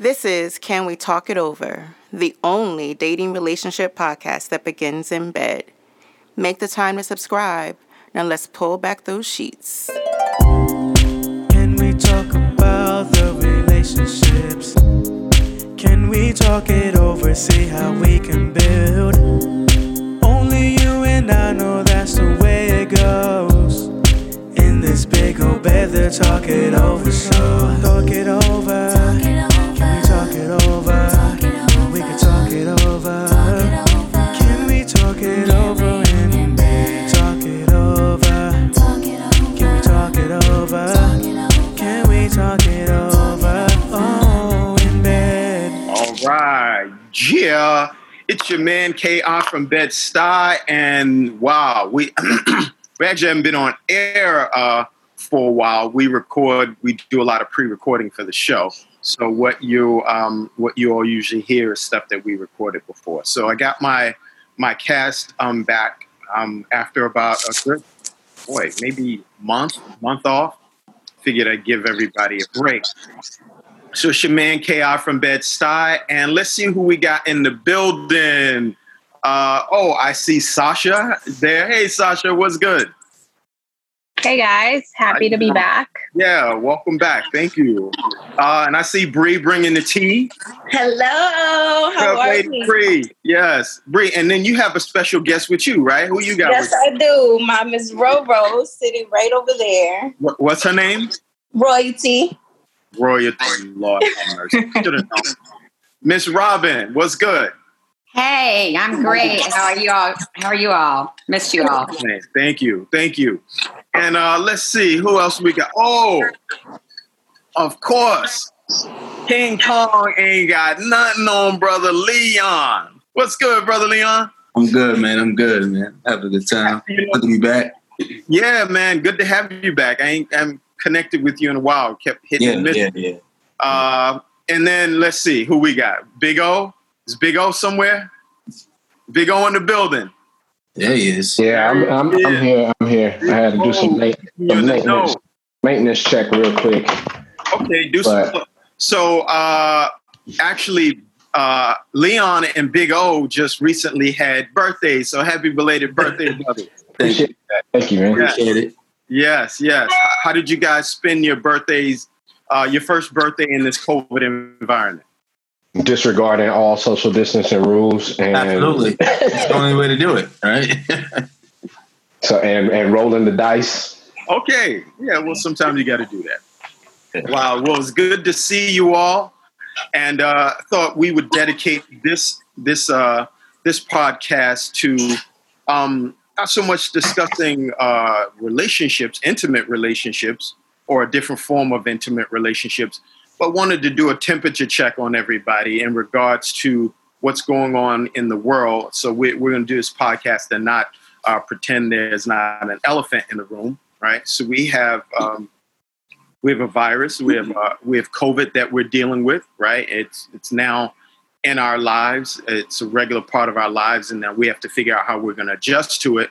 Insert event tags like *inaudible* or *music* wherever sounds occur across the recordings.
This is Can We Talk It Over, the only dating relationship podcast that begins in bed. Make the time to subscribe. Now let's pull back those sheets. Can we talk about the relationships? Can we talk it over, see how we can build? Only you and I know that's the way it goes. In this big old bed, they talk it over, so talk it over. It's your man KR from Bed Stuy. And wow, we *clears throat* we actually haven't been on air uh, for a while. We record, we do a lot of pre-recording for the show. So what you um, what you all usually hear is stuff that we recorded before. So I got my my cast um, back um, after about a good boy, maybe month, month off. Figured I'd give everybody a break. So it's your man KR from Bed Stuy, and let's see who we got in the building. Uh, oh, I see Sasha there. Hey, Sasha, what's good? Hey guys, happy to be back. Yeah, welcome back. Thank you. Uh, and I see Bree bringing the tea. Hello, how Well, are hey, you? Bree. Yes, Bree. And then you have a special guest with you, right? Who you got? Yes, with I do. My Miss Roro sitting right over there. What's her name? Royalty. Royalty. Lord have mercy. Should've known. Miss Robin, what's good? Hey, I'm great. How are you all? How are you all? Missed you all. Thank you. Thank you. And uh, let's see who else we got. Oh, of course. King Kong ain't got nothing on brother Leon. What's good, brother Leon? I'm good, man. I'm good, man. Having a good time. Good to be back. Yeah, man. Good to have you back. I ain't I'm connected with you in a while. Kept hitting Yeah, and missing. yeah, yeah. Uh, and then let's see who we got. Big O. Is Big O somewhere? Big O in the building. There he is. Yeah, I'm, I'm, Yeah. I'm here. I'm here. I had to do some, ma- some maintenance, maintenance check real quick. Okay, do some. So uh, actually, uh, Leon and Big O just recently had birthdays. So happy belated birthday, brother. Thank you. Thank you, man. Yeah. Appreciate it. Yes, yes. How did you guys spend your birthdays? Uh, your first birthday in this COVID environment? Disregarding all social distancing rules and Absolutely. *laughs* It's the only way to do it, right? *laughs* so and and rolling the dice. Okay. Yeah. Well, sometimes you got to do that. Wow. Well, it's good to see you all, and uh, thought we would dedicate this this uh, this podcast to um, not so much discussing uh, relationships, intimate relationships, or a different form of intimate relationships, but wanted to do a temperature check on everybody in regards to what's going on in the world. So we, we're going to do this podcast and not uh, pretend there's not an elephant in the room, right? So we have um, we have a virus, we have uh, we have COVID that we're dealing with, right? It's it's now in our lives. It's a regular part of our lives, and now we have to figure out how we're going to adjust to it.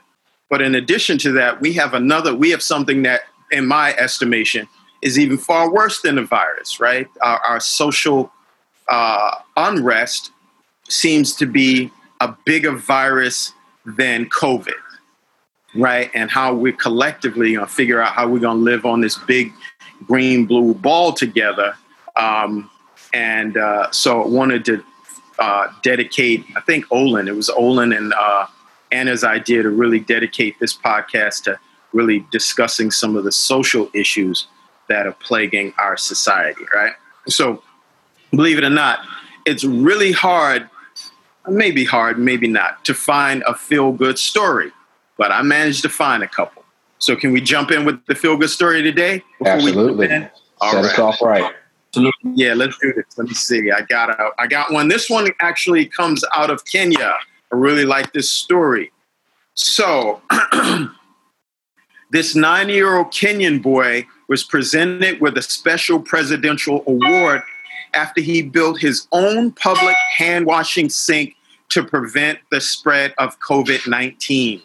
But in addition to that, we have another. We have something that, in my estimation, is even far worse than the virus, right? Our, our social uh, unrest seems to be a bigger virus than COVID, right? And how we're collectively going to figure out how we're going to live on this big green blue ball together. Um, and uh, so I wanted to uh, dedicate, I think Olin, it was Olin and uh, Anna's idea to really dedicate this podcast to really discussing some of the social issues that are plaguing our society, right? So, believe it or not, it's really hard, maybe hard, maybe not, to find a feel good story, but I managed to find a couple. So, can we jump in with the feel good story today? Absolutely. Set right. us off right. Yeah, let's do this. Let me see. I got a, I got one. This one actually comes out of Kenya. I really like this story. So, *clears throat* this nine-year-old Kenyan boy was presented with a special presidential award after he built his own public hand washing sink to prevent the spread of COVID 19.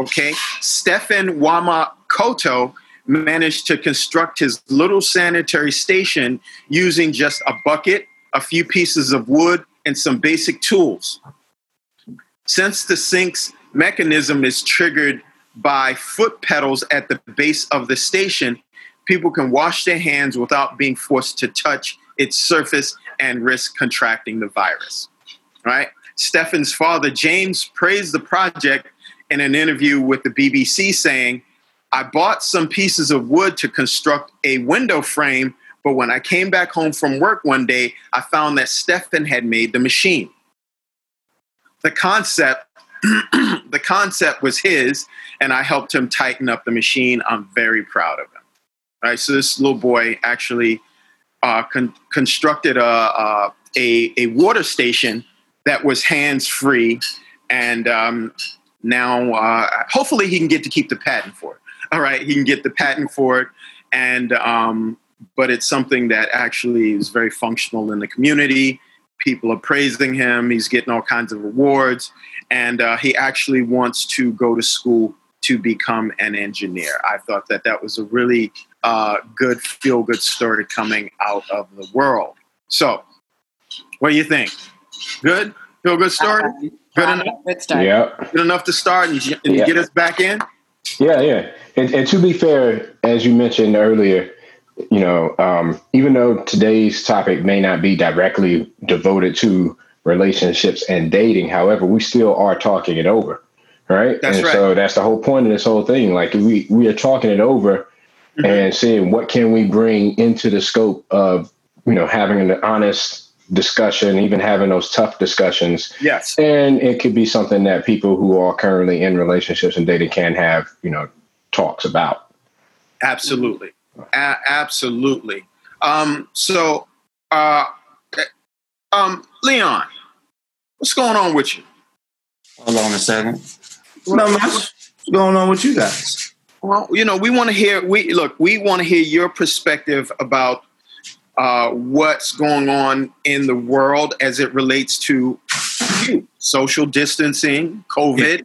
Okay, Stephen Wamukota managed to construct his little sanitary station using just a bucket, a few pieces of wood, and some basic tools. Since the sink's mechanism is triggered by foot pedals at the base of the station, people can wash their hands without being forced to touch its surface and risk contracting the virus. Right? Stefan's father, James, praised the project in an interview with the BBC, saying, I bought some pieces of wood to construct a window frame, but when I came back home from work one day, I found that Stefan had made the machine. The concept *clears throat* the concept was his, and I helped him tighten up the machine. I'm very proud of him. Right, so this little boy actually uh, con- constructed a, a, a a water station that was hands free, and um, now uh, hopefully he can get to keep the patent for it. All right, he can get the patent for it, and um, but it's something that actually is very functional in the community. People are praising him. He's getting all kinds of awards, and uh, he actually wants to go to school to become an engineer. I thought that that was a really uh, good feel good story coming out of the world. So, what do you think? Good? Feel good story? Uh, Good uh, enough? Good start. Yeah. Good enough to start and, and Yeah. get us back in? Yeah, yeah. And, and to be fair, as you mentioned earlier, you know, um, even though today's topic may not be directly devoted to relationships and dating, however, we still are talking it over, right? That's and right. so that's the whole point of this whole thing. Like we we are talking it over Mm-hmm. and seeing what can we bring into the scope of you know having an honest discussion, even having those tough discussions Yes. and it could be something that people who are currently in relationships and dating can have, you know, talks about. Absolutely. A- absolutely. Um, so, uh, um, Leon, what's going on with you? Hold on a second. Not much. What's going on with you guys? Well, you know, we want to hear. We look. We want to hear your perspective about uh, what's going on in the world as it relates to social distancing, COVID,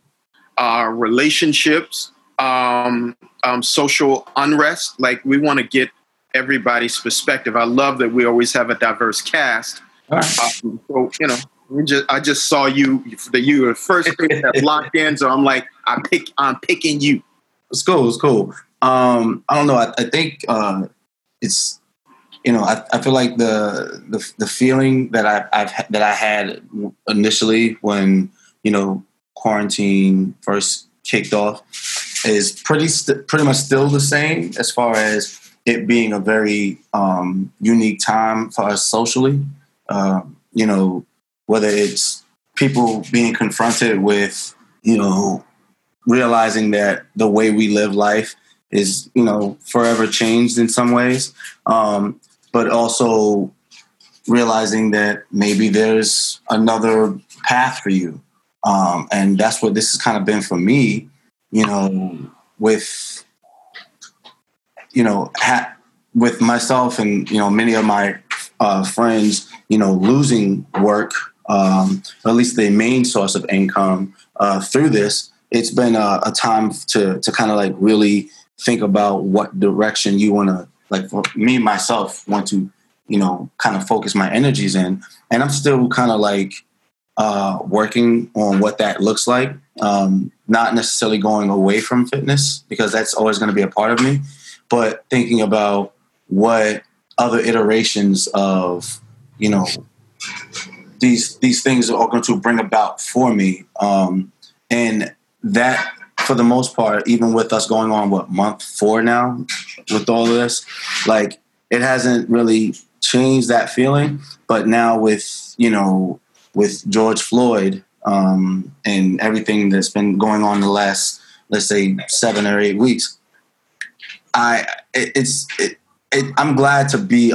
uh, relationships, um, um, social unrest. Like we want to get everybody's perspective. I love that we always have a diverse cast. Right. Um, so you know, we just I just saw you that you were the first that *laughs* locked in. So I'm like, I pick. I'm picking you. It's cool. It's cool. Um, I don't know. I, I think uh, it's you know I, I feel like the the, the feeling that I, I've that I had initially when you know quarantine first kicked off is pretty st- pretty much still the same as far as it being a very um, unique time for us socially. Uh, you know, whether it's people being confronted with you know realizing that the way we live life is you know forever changed in some ways um, but also realizing that maybe there's another path for you. Um, and that's what this has kind of been for me you know with you know ha- with myself and you know many of my uh, friends you know losing work um, at least the main source of income uh, through this it's been a, a time to to kind of like really think about what direction you want to like for me myself want to you know kind of focus my energies in. And i'm still kind of like uh, working on what that looks like. Um, not necessarily going away from fitness because that's always going to be a part of me but thinking about what other iterations of you know these these things are going to bring about for me. Um, and that for the most part even with us going on what month four now with all of this like it hasn't really changed that feeling. But now with you know with george floyd um, and everything that's been going on the last let's say seven or eight weeks i it, it's it, it, i'm glad to be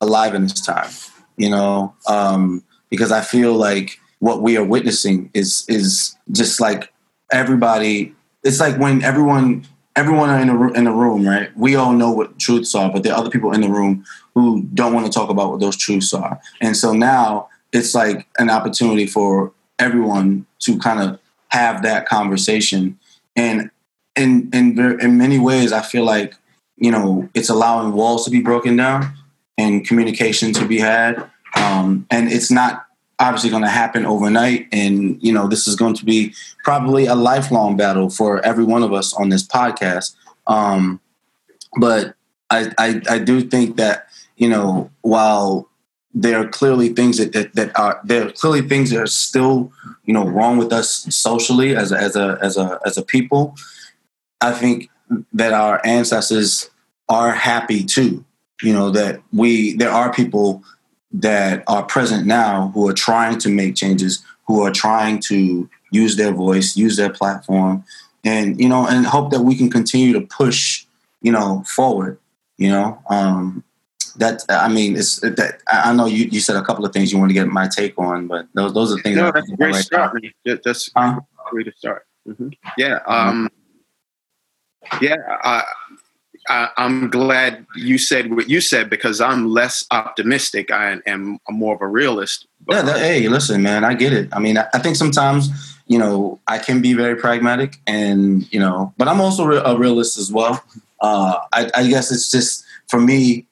alive in this time you know um, because i feel like what we are witnessing is is just like everybody it's like when everyone everyone in a, in a room right? We all know what truths are but there are other people in the room who don't want to talk about what those truths are. And so now it's like an opportunity for everyone to kind of have that conversation. And in in in many ways i feel like you know, it's allowing walls to be broken down and communication to be had. Um, and it's not obviously going to happen overnight. And, you know, this is going to be probably a lifelong battle for every one of us on this podcast. Um, but I, I, I do think that, you know, while there are clearly things that, that, that are there are clearly things that are still you know wrong with us socially as a, as a as a as a people i think that our ancestors are happy too you know that we there are people that are present now who are trying to make changes who are trying to use their voice use their platform and you know and hope that we can continue to push you know forward you know um that I mean, it's that I know you, you said a couple of things you want to get my take on, but those those are things. No, that that's a great right start. Now. That's a great to start. Mm-hmm. Yeah, um, yeah. I, I, I'm glad you said what you said because I'm less optimistic. I am more of a realist. Yeah. That, hey, listen, man, I get it. I mean, I, I think sometimes you know I can be very pragmatic, and you know, but I'm also a realist as well. Uh, I, I guess it's just for me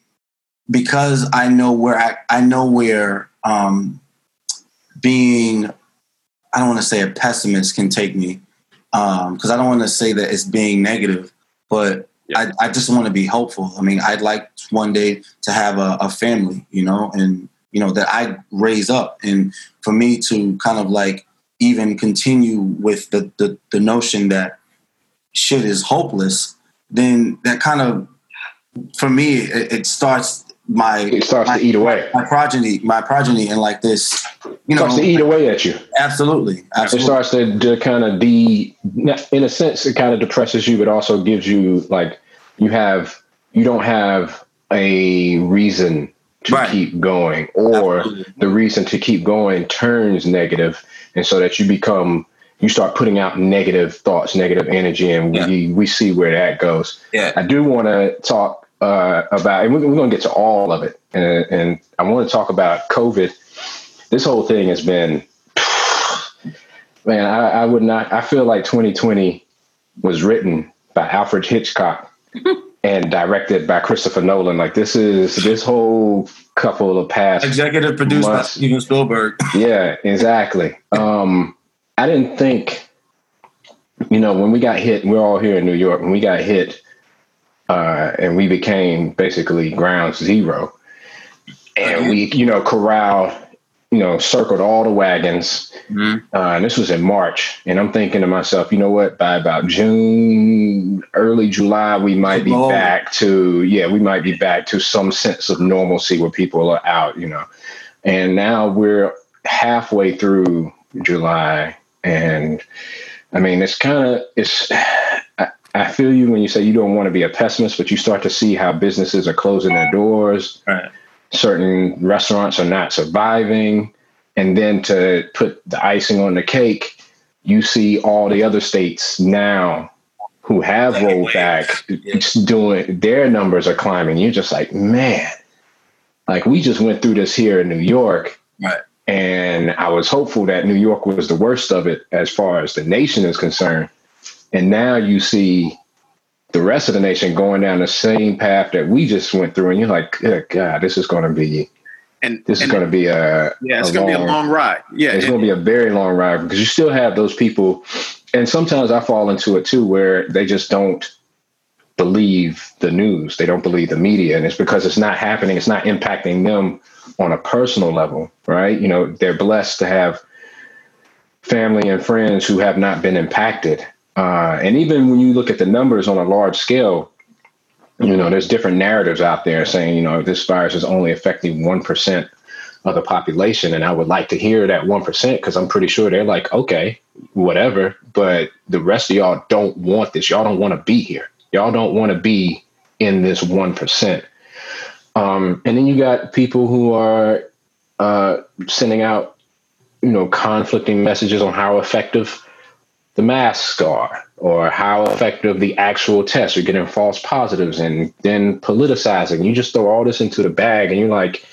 because I know where I, I know where um, being I don't want to say a pessimist can take me because um, I don't want to say that it's being negative, but yeah. I, I just want to be hopeful. I mean, I'd like one day to have a, a family, you know, and you know that I raise up, and for me to kind of like even continue with the the, the notion that shit is hopeless, then that kind of for me it, it starts my it starts my, to eat away my progeny my progeny and like this you know starts to eat away at you absolutely, absolutely. it starts to, to kind of de in a sense it kind of depresses you but also gives you like you have you don't have a reason to right. keep going or absolutely. the reason to keep going turns negative and so that you become you start putting out negative thoughts negative energy and yeah. we we see where that goes yeah i do want to talk uh, about, and we're, we're going to get to all of it. And, and I want to talk about COVID. This whole thing has been, *sighs* man, I, I would not, I feel like 2020 was written by Alfred Hitchcock and directed by Christopher Nolan. Like this is this whole couple of past executive produced by Steven Spielberg. *laughs* yeah, exactly. Um, I didn't think, you know, when we got hit, we're all here in New York. When we got hit uh, and we became basically ground zero. And we, you know, corralled, you know, circled all the wagons. Mm-hmm. Uh, and this was in March. And I'm thinking to myself, you know what? By about June, early July, we might be back to, yeah, we might be back to some sense of normalcy where people are out, you know. And now we're halfway through July. And I mean, it's kind of, it's, I feel you when you say you don't want to be a pessimist, but you start to see how businesses are closing their doors. Right. Certain restaurants are not surviving. And then to put the icing on the cake, you see all the other states now who have rolled back doing their numbers are climbing. You're just like, man, like we just went through this here in New York. Right. And I was hopeful that New York was the worst of it as far as the nation is concerned. And now you see the rest of the nation going down the same path that we just went through, and you're like, God, this is going to be, and this and is going to be a yeah, it's going to be a long ride. Yeah, it's going to be a very long ride because you still have those people, and sometimes I fall into it too, where they just don't believe the news, they don't believe the media, and it's because it's not happening, it's not impacting them on a personal level, right? You know, they're blessed to have family and friends who have not been impacted uh, and even when you look at the numbers on a large scale, you know, there's different narratives out there saying, you know, this virus is only affecting 1% of the population. And I would like to hear that 1% because I'm pretty sure they're like, okay, whatever. But the rest of y'all don't want this. Y'all don't want to be here. Y'all don't want to be in this 1%. Um, and then you got people who are uh, sending out, you know, conflicting messages on how effective the masks are or how effective the actual tests are getting false positives and then politicizing. You just throw all this into the bag and you're like,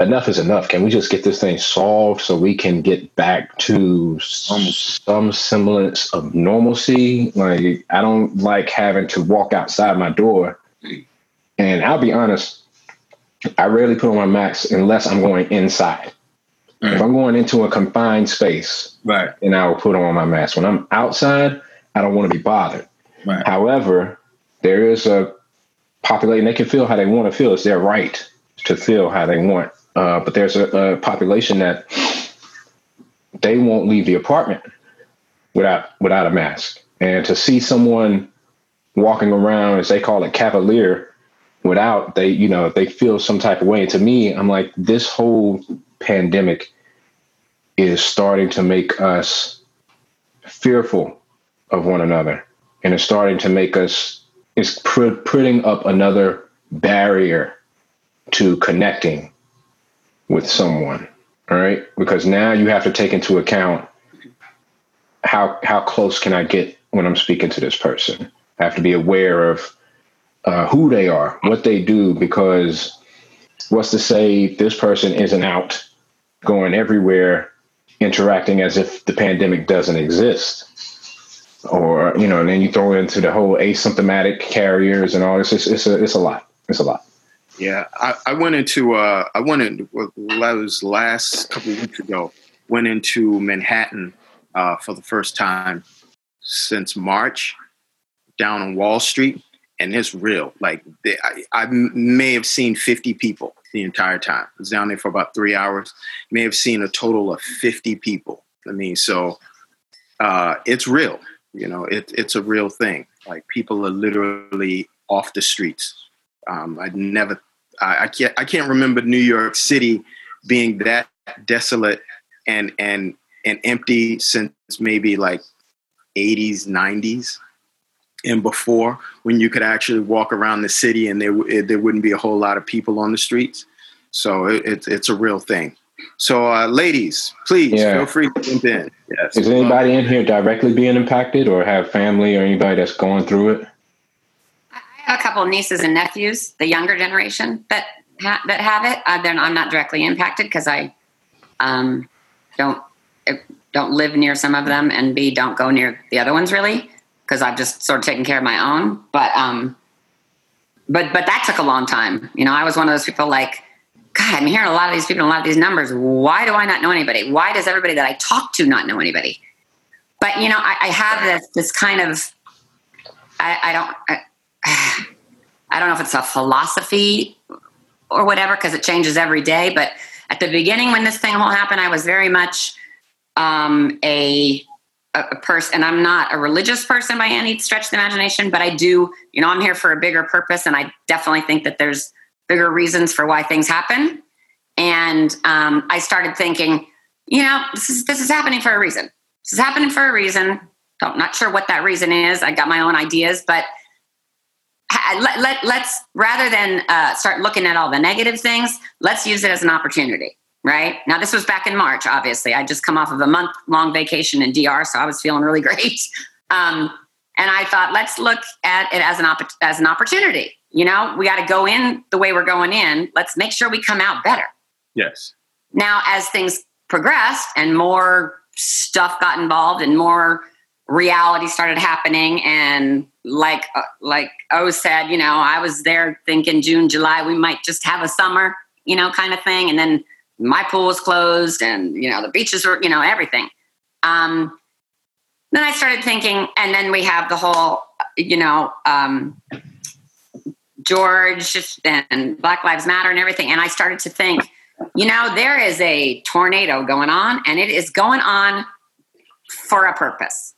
enough is enough. Can we just get this thing solved so we can get back to some semblance of normalcy? Like, I don't like having to walk outside my door. And I'll be honest, I rarely put on my mask unless I'm going inside. If I'm going into a confined space, Right. then I will put on my mask. When I'm outside, I don't want to be bothered. Right. However, there is a population, they can feel how they want to feel. It's their right to feel how they want. Uh, but there's a, a population that they won't leave the apartment without without a mask. And to see someone walking around, as they call it, cavalier, without they, you know, they feel some type of way. And to me, I'm like, this whole pandemic is starting to make us fearful of one another. And it's starting to make us it's put, putting up another barrier to connecting with someone all right? Because now you have to take into account how how close can i get when i'm speaking to this person? I have to be aware of uh, who they are what they do because what's to say this person isn't out going everywhere interacting as if the pandemic doesn't exist or you know and then you throw into the whole asymptomatic carriers and all this it's, it's a it's a lot it's a lot Yeah, I, I went into uh, I went in well, that was last couple weeks ago. Went into Manhattan uh, for the first time since March, down on Wall Street, and it's real. Like they, I, I may have seen fifty people the entire time. I was down there for about three hours. You May have seen a total of fifty people. I mean, so uh, it's real. You know, it, it's a real thing. Like people are literally off the streets. Um, I never, I, I can't, I can't remember New York City being that desolate and and and empty since maybe like 80s, 90s, and before, when you could actually walk around the city and there w- there wouldn't be a whole lot of people on the streets. So it, it's it's a real thing. So, uh, ladies, please Yeah. feel free to jump in. Yes. is anybody in here directly being impacted or have family or anybody that's going through it I have a couple of nieces and nephews, the younger generation that ha- that have it. Uh, then I'm not directly impacted because I um, don't don't live near some of them, and B don't go near the other ones really because I've just sort of taken care of my own. But um, but but that took a long time. You know, I was one of those people like. God, I'm hearing a lot of these people, and a lot of these numbers. Why do I not know anybody? Why does everybody that I talk to not know anybody? But you know, I, I have this this kind of I, I don't I, I don't know if it's a philosophy or whatever because it changes every day. But at the beginning, when this thing all happened, I was very much um, a a, person, and I'm not a religious person by any stretch of the imagination, but I do, you know, I'm here for a bigger purpose, and I definitely think that there's bigger reasons for why things happen. And um, I started thinking, you know, this is this is happening for a reason. This is happening for a reason. I'm not sure what that reason is. I got my own ideas, but let, let, let's rather than uh, start looking at all the negative things, let's use it as an opportunity. Right now, this was back in March. Obviously, I just come off of a month long vacation in DR, so I was feeling really *laughs* great. Um, and I thought, let's look at it as an opp- as an opportunity. You know, we got to go in the way we're going in. Let's make sure we come out better. Yes. Now, as things progressed and more stuff got involved and more reality started happening, and like uh, like O said, you know, I was there thinking June, July, we might just have a summer, you know, kind of thing, and then my pool was closed, and you know, the beaches were, you know, everything. Um, then I started thinking, and then we have the whole, you know, um, George and Black Lives Matter and everything, and I started to think you know, there is a tornado going on, and it is going on for a purpose.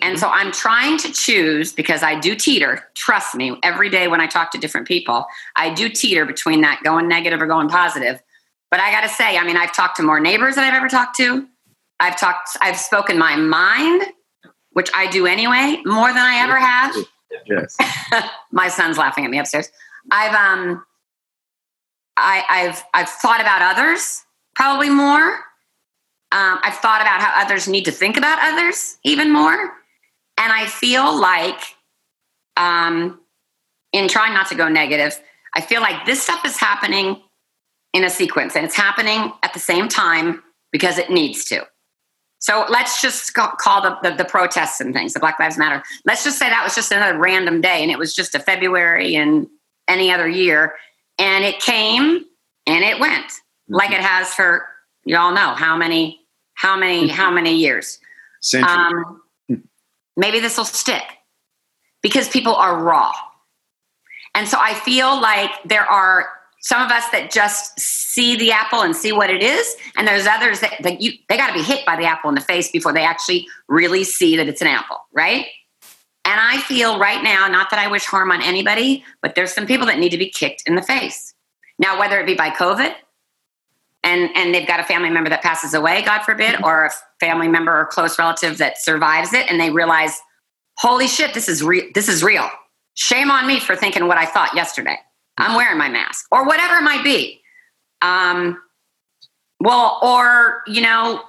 And so I'm trying to choose because I do teeter. Trust me, every day when I talk to different people, I do teeter between that going negative or going positive. But I got to say, I mean, I've talked to more neighbors than I've ever talked to. I've talked, I've spoken my mind, which I do anyway, more than I ever have Yes. *laughs* my son's laughing at me upstairs. I've um I, I've I've thought about others probably more. Um, I've thought about how others need to think about others even more, and I feel like, um, in trying not to go negative, I feel like this stuff is happening in a sequence and it's happening at the same time because it needs to. So let's just call the, the, the, protests and things, the Black Lives Matter. Let's just say that was just another random day and it was just a February in any other year. And it came and it went mm-hmm. like it has for y'all know how many, how many, how many years. Um, maybe this will stick because people are raw. And so I feel like there are some of us that just see the apple and see what it is and there's others that, that you they got to be hit by the apple in the face before they actually really see that it's an apple right? And i feel right now not that i wish harm on anybody but there's some people that need to be kicked in the face. Now whether it be by covid and and they've got a family member that passes away god forbid or a family member or close relative that survives it and they realize holy shit this is real this is real. Shame on me for thinking what i thought yesterday I'm wearing my mask or whatever it might be. Um, well, or, you know,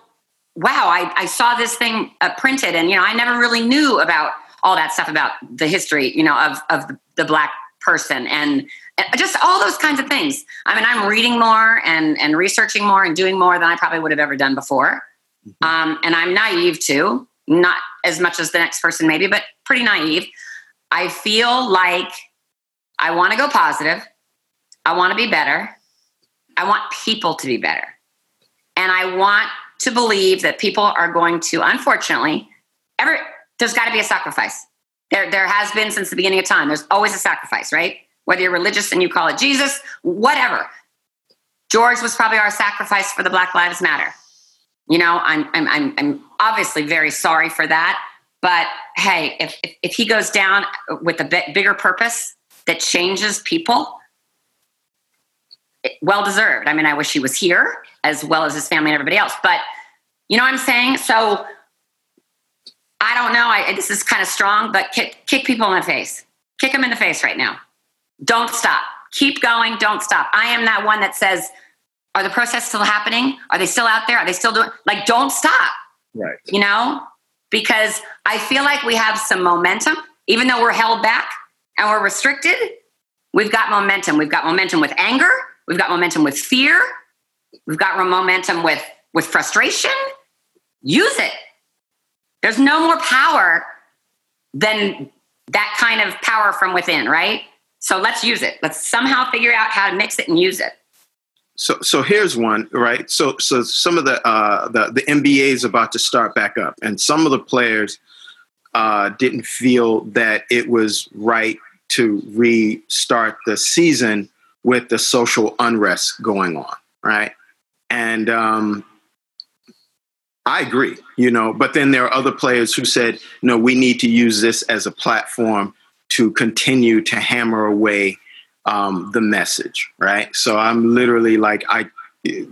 wow, I, I saw this thing uh, printed and, you know, I never really knew about all that stuff about the history, you know, of, of the, the black person and, and just all those kinds of things. I mean, I'm reading more and, and researching more and doing more than I probably would have ever done before. Mm-hmm. Um, and I'm naive too, not as much as the next person maybe, but pretty naive. I feel like I want to go positive. I want to be better. I want people to be better. And I want to believe that people are going to, unfortunately, ever there's got to be a sacrifice. There, there has been since the beginning of time. There's always a sacrifice, right? Whether you're religious and you call it Jesus, whatever. George was probably our sacrifice for the Black Lives Matter. You know, I'm, I'm, I'm, I'm obviously very sorry for that. But hey, if, if, if he goes down with a bit bigger purpose, that changes people, eh, well deserved. I mean, I wish he was here as well as his family and everybody else. But you know what I'm saying? So I don't know. I, this is kind of strong, but kick, kick people in the face. Kick them in the face right now. Don't stop. Keep going. Don't stop. I am that one that says, are the protests still happening? Are they still out there? Are they still doing like don't stop? Right. You know? Because I feel like we have some momentum, even though we're held back and we're restricted, we've got momentum. We've got momentum with anger. We've got momentum with fear. We've got momentum with, with frustration. Use it. There's no more power than that kind of power from within, right? So let's use it. Let's somehow figure out how to mix it and use it. So, so here's one, right? So, so some of the uh, the the NBA is about to start back up, and some of the players uh, didn't feel that it was right to restart the season with the social unrest going on, right? And um, I agree, you know, but then there are other players who said, no, we need to use this as a platform to continue to hammer away um, the message, right? So I'm literally like, I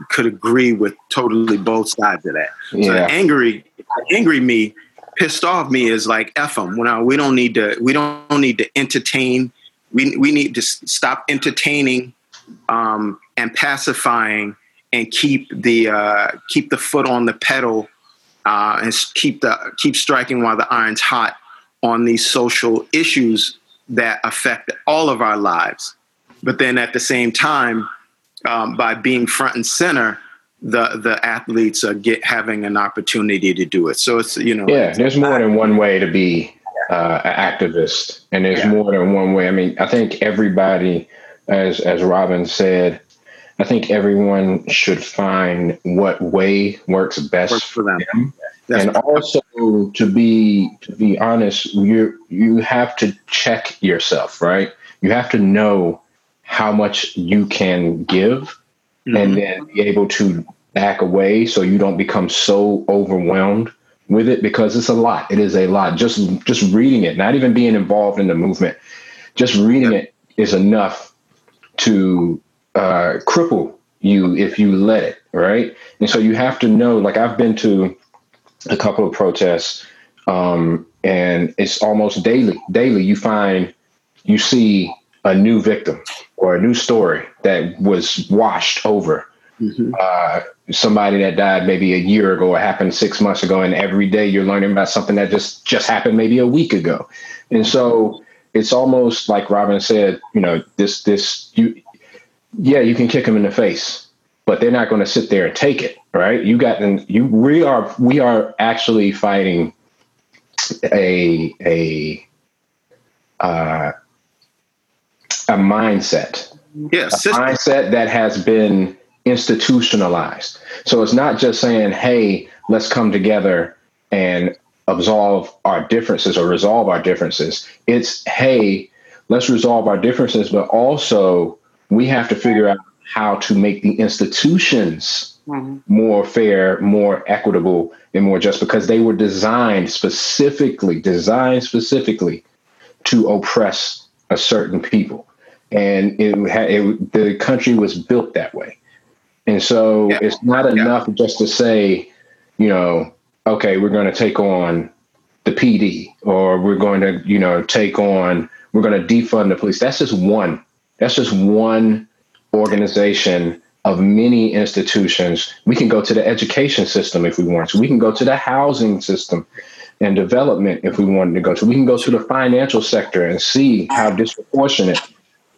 could agree with totally both sides of that. Yeah. So angry, angry me pissed off me is like f them. When we don't need to, we don't need to entertain. We we need to stop entertaining um, and pacifying and keep the uh, keep the foot on the pedal uh, and keep the keep striking while the iron's hot on these social issues that affect all of our lives. But then at the same time, um, by being front and center, the the athletes are get having an opportunity to do it. So it's you know yeah, there's more than one way to be uh, an activist, and there's yeah. more than one way. I mean, I think everybody, as as Robin said, I think everyone should find what way works best works for them. them. and also to be to be honest, you you have to check yourself, right? You have to know how much you can give mm-hmm. and then be able to back away so you don't become so overwhelmed with it because it's a lot. It is a lot. Just just reading it, not even being involved in the movement, just reading yeah. it is enough to uh, cripple you if you let it, right? And so you have to know. Like I've been to a couple of protests, um, and it's almost daily. Daily, you find you see a new victim or a new story that was washed over. Mm-hmm. Uh, somebody that died maybe a year ago or happened six months ago, and every day you're learning about something that just just happened maybe a week ago, and so it's almost like Robin said, you know, this this you, yeah, you can kick them in the face, but they're not going to sit there and take it, right? You got and you we are we are actually fighting a a uh, a mindset, Yeah, a mindset that has been institutionalized. So it's not just saying, "Hey, let's come together and absolve our differences or resolve our differences." It's, "Hey, let's resolve our differences, but also we have to figure out how to make the institutions mm-hmm. more fair, more equitable, and more just because they were designed specifically, designed specifically to oppress a certain people. And it, had, it the country was built that way. And so Yeah. it's not enough just to say, you know, okay, we're going to take on the PD or we're going to, you know, take on, we're going to defund the police. That's just one. That's just one organization of many institutions. We can go to the education system if we want to. We can go to the housing system and development if we wanted to go to. We can go to the financial sector and see how disproportionate,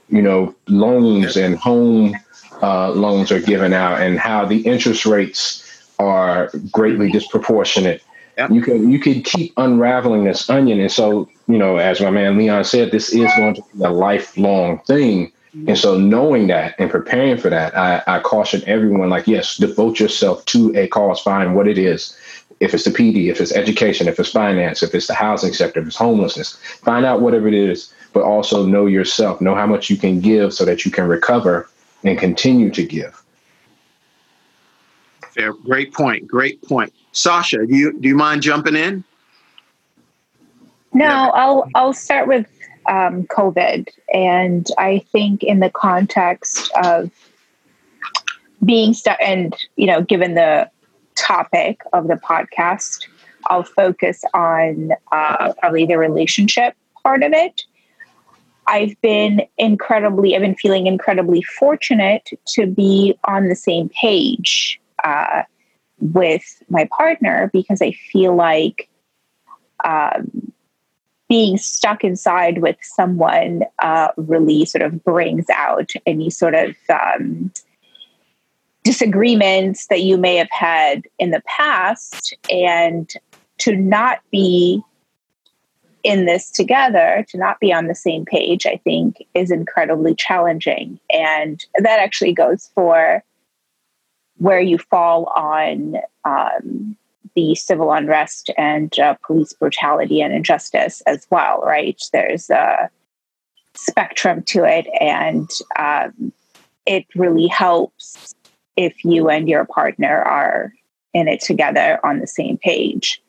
you know, loans and home uh, loans are given out and how the interest rates are greatly disproportionate. Yep. You can you could keep unraveling this onion, and so you know, as my man Leon said, this is going to be a lifelong thing. And so, knowing that and preparing for that, I, I caution everyone: like, yes, devote yourself to a cause. Find what it is. If it's the PD, if it's education, if it's finance, if it's the housing sector, if it's homelessness, find out whatever it is. But also know yourself. Know how much you can give, so that you can recover and continue to give. Fair. Great point. Great point. Sasha, do you do you mind jumping in? No, Yeah. I'll I'll start with um, COVID, and I think in the context of being stuck, and you know, given the topic of the podcast, I'll focus on uh, probably the relationship part of it. I've been incredibly, I've been feeling incredibly fortunate to be on the same page uh, with my partner because I feel like. Um, being stuck inside with someone uh, really sort of brings out any sort of um, disagreements that you may have had in the past and to not be in this together to not be on the same page i think is incredibly challenging and that actually goes for where you fall on um, the civil unrest and uh, police brutality and injustice as well, right? There's a spectrum to it, and um, it really helps if you and your partner are in it together on the same page.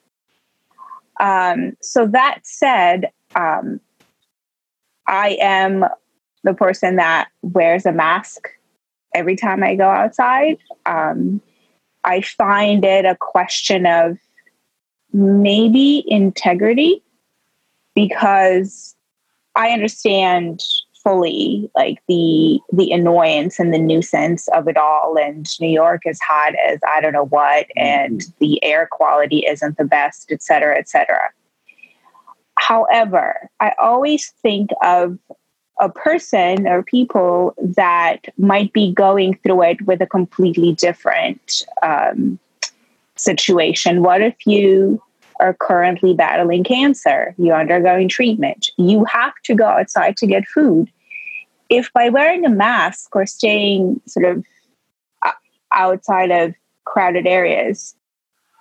Um, so, that said, um, I am the person that wears a mask every time I go outside. Um, I find it a question of maybe integrity because I understand fully like the the annoyance and the nuisance of it all and New York is hot as I don't know what and the air quality isn't the best et cetera et cetera however I always think of a person or people that might be going through it with a completely different um, situation. What if you are currently battling cancer? You're undergoing treatment. You have to go outside to get food. If by wearing a mask or staying sort of uh, outside of crowded areas,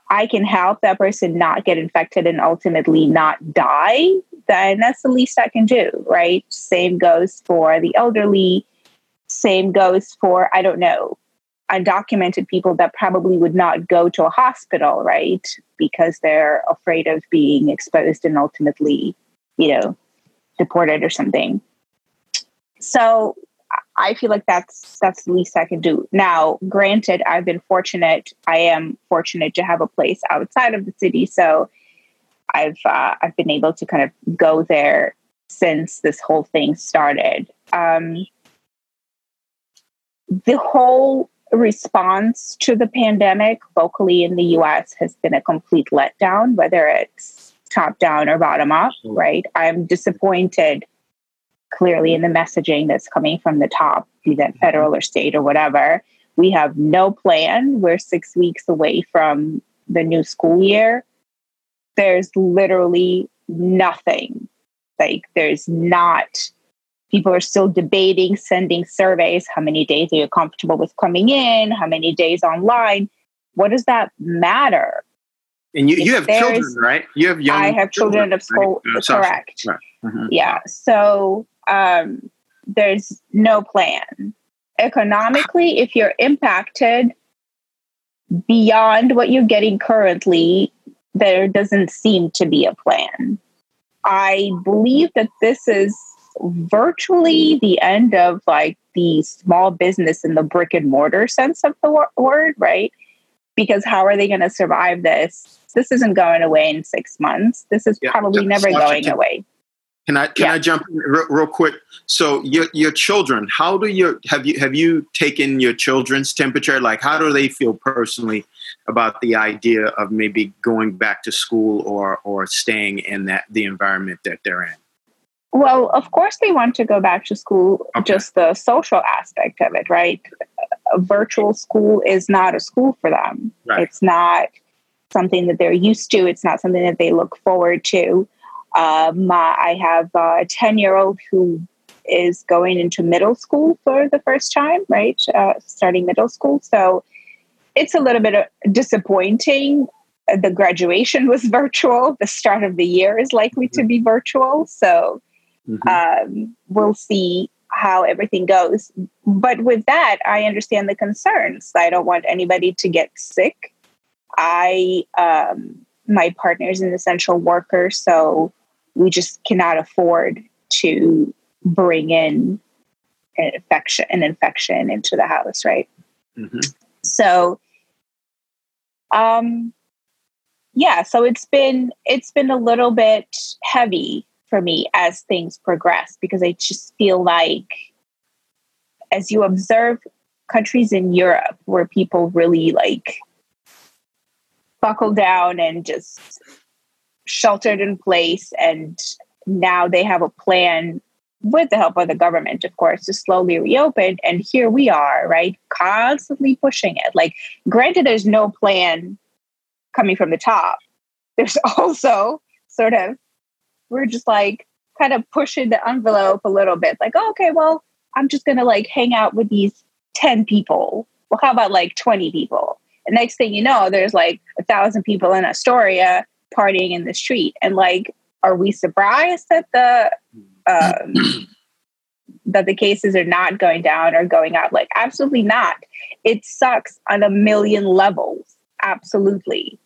I can help that person not get infected and ultimately not die, then that's the least I can do, right? Same goes for the elderly. Same goes for, I don't know, undocumented people that probably would not go to a hospital, right? Because they're afraid of being exposed and ultimately, you know, deported or something. So I feel like that's that's the least I can do. Now, granted, I've been fortunate. I am fortunate to have a place outside of the city, so I've uh, I've been able to kind of go there since this whole thing started. Um, the whole response to the pandemic locally in the U.S. has been a complete letdown, whether it's top down or bottom up. Right? I'm disappointed clearly in the messaging that's coming from the top, be that federal or state or whatever. We have no plan. We're six weeks away from the new school year. There's literally nothing. Like, there's not, people are still debating, sending surveys. How many days are you comfortable with coming in? How many days online? What does that matter? And you, you have children, right? You have young. I have children of school, right? Correct. Right. Mhm. Yeah. So um, there's no plan. Economically, if you're impacted beyond what you're getting currently, there doesn't seem to be a plan. I believe that this is virtually the end of like the small business in the brick and mortar sense of the wor- word, right? Because how are they going to survive this? This isn't going away in six months. This is Yeah, probably never going away. Can I can Yeah. I jump in real, real quick? So your your children, how do you have you have you taken your children's temperature? Like how do they feel personally about the idea of maybe going back to school or or staying in that the environment that they're in? Well, of course, they want to go back to school, Okay. just the social aspect of it, right? A virtual school is not a school for them. Right. It's not something that they're used to, it's not something that they look forward to. Um, I have a 10 year old who is going into middle school for the first time, right? Uh, starting middle school. So it's a little bit uh, disappointing. Uh, The graduation was *laughs* virtual. The start of the year is likely to be virtual. So Mhm. um, we'll see how everything goes. But with that, I understand the concerns. I don't want anybody to get sick. I, um, my partner's an essential worker, so we just cannot afford to bring in an infection, an infection into the house, right? Mhm. So, um, yeah, so it's been it's been a little bit heavy for me as things progress because I just feel like as you observe countries in Europe where people really like buckle down and just sheltered in place and now they have a plan with the help of the government of course to slowly reopen. And here we are right constantly pushing it. Like granted there's no plan coming from the top. There's *laughs* also sort of we're just like kind of pushing the envelope a little bit. Like oh, okay well i'm just gonna like hang out with these 10 people. Well how about like 20 people? And next thing you know there's like a thousand people in astoria partying in the street. And like are we surprised that the um, *clears throat* that the cases are not going down or going up? Like absolutely not. It sucks on a million levels absolutely.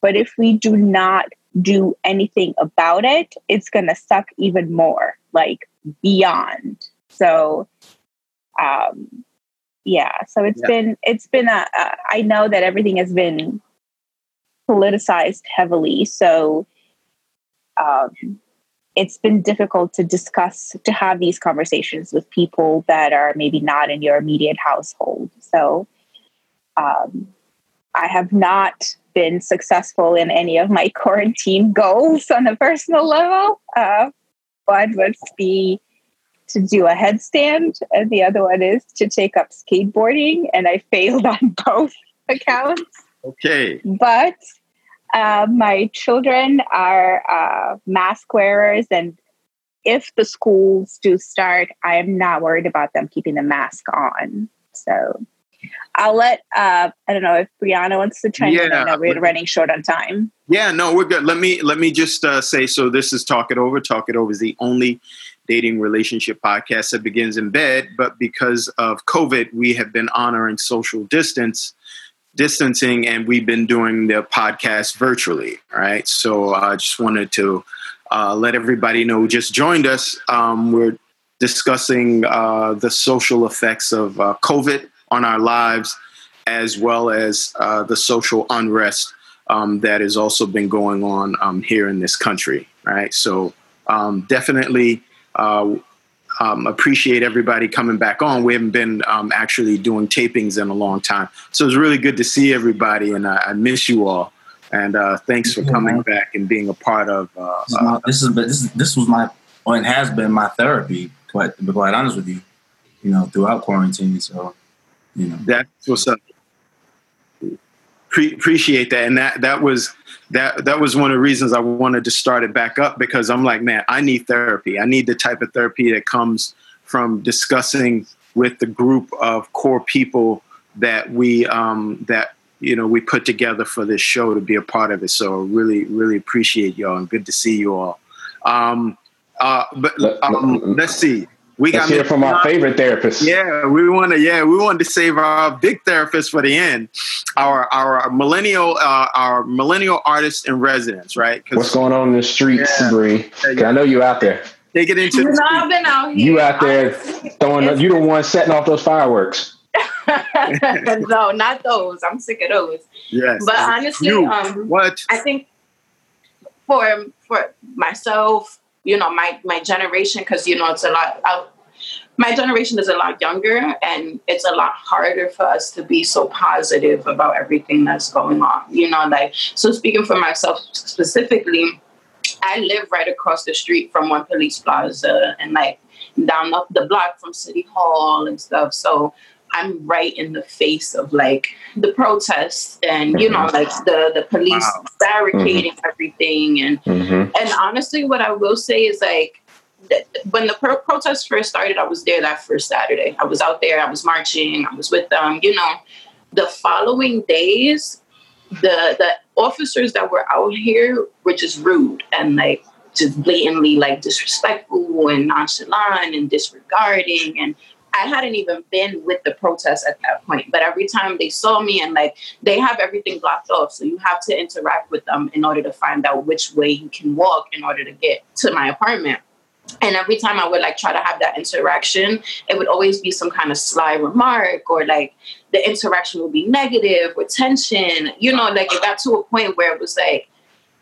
But if we do not do anything about it it's going to suck even more like beyond. So um yeah so it's Yeah. been it's been a, a i know that everything has been politicized heavily. So um it's been difficult to discuss to have these conversations with people that are maybe not in your immediate household. So um, i have not been successful in any of my *laughs* quarantine goals on a personal level. Uh, one would be to do a headstand and the other one is to take up skateboarding and i failed on *laughs* both accounts Okay. but uh, my children are uh, mask wearers, and if the schools do start, I am not worried about them keeping the mask on. So I'll let uh, I don't know if Brianna wants to chime in. I Yeah. know we're running short on time. Yeah, no, we're good. Let me let me just uh, say so. This is Talk It Over. Talk It Over is the only dating relationship podcast that begins in bed. But because of COVID, we have been honoring social distance distancing, and we've been doing the podcast virtually. All right, so I just wanted to uh, let everybody know who just joined us. Um, we're discussing uh, the social effects of uh, COVID on our lives, as well as uh, the social unrest um, that has also been going on um, here in this country, right? So um, definitely uh, um, appreciate everybody coming back on. We haven't been um, actually doing tapings in a long time, so it's really good to see everybody, and I, I miss you all. And uh, thanks for coming back and being a part of. Uh, This is, my, this is this is this was my or it has been my therapy. Quite to be quite honest with you, you know, throughout quarantine. So You know. That's what's up. Pre- appreciate that, and that that was that that was one of the reasons I wanted to start it back up because I'm like, man, I need therapy. I need the type of therapy that comes from discussing with the group of core people that we um, that you know we put together for this show to be a part of it. So I really, really appreciate y'all and good to see you all. Um, uh, but um, let's see. We Let's hear from our favorite therapist. Yeah, we want to. Yeah, we wanted to save our big therapist for the end. Our our millennial uh, our millennial artists in residence, right? What's going on in the streets, yeah. Bree? I know you out there. Take it into. You know, I've been out here. You out there throwing? You the one setting off those fireworks. *laughs* no, not those. I'm sick of those. Yes. But honestly, um, what I think for for myself, you know, my my generation, because you know it's a lot. I, my generation is a lot younger, and it's a lot harder for us to be so positive about everything that's going on. You know, like so. Speaking for myself specifically, I live right across the street from one police plaza, and like down the block from City Hall and stuff. So I'm right in the face of like the protests and you know like the the police wow. barricading mm-hmm. everything and mm-hmm. and honestly what I will say is like when the pro- protests first started I was there that first Saturday I was out there I was marching I was with them you know the following days the the officers that were out here were just rude and like just blatantly like disrespectful and nonchalant and disregarding and I hadn't even been with the protest at that point, but every time they saw me and like they have everything blocked off, so you have to interact with them in order to find out which way you can walk in order to get to my apartment. And every time I would like try to have that interaction, it would always be some kind of sly remark or like the interaction would be negative or tension. You know, like it got to a point where it was like,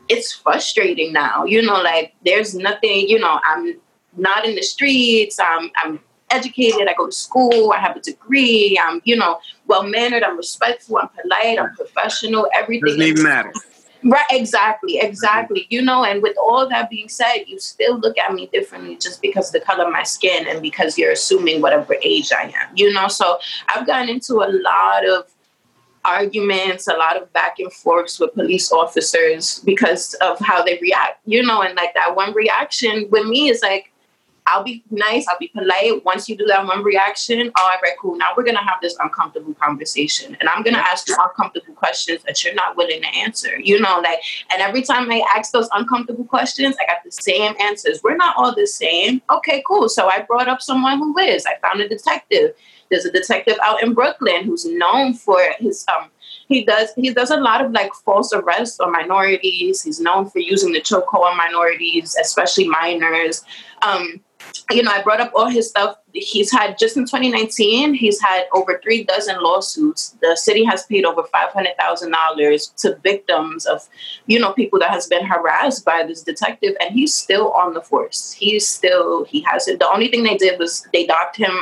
it's frustrating now. You know, like there's nothing, you know, I'm not in the streets. I'm I'm educated. I go to school. I have a degree. I'm, you know, well mannered. I'm respectful. I'm polite. I'm professional. Everything doesn't even matter. Right, exactly, mm-hmm. exactly. You know, and with all that being said, you still look at me differently just because of the color of my skin and because you're assuming whatever age I am. You know, so I've gotten into a lot of arguments, a lot of back and forths with police officers because of how they react. You know, and like that one reaction with me is like I'll be nice, I'll be polite. Once you do that one reaction, all right, cool. Now we're gonna have this uncomfortable conversation. And I'm gonna ask you uncomfortable questions that you're not willing to answer. You know, like and every time I ask those uncomfortable questions, I got the same answers. We're not all the same. Okay, cool. So I brought up someone who is. I found a detective. There's a detective out in Brooklyn who's known for his um he does he does a lot of like false arrests on minorities. He's known for using the chokehold on minorities, especially minors. Um, you know, I brought up all his stuff. He's had just in 2019, he's had over three dozen lawsuits. The city has paid over five hundred thousand dollars to victims of, you know, people that has been harassed by this detective, and he's still on the force. He's still he has it. The only thing they did was they docked him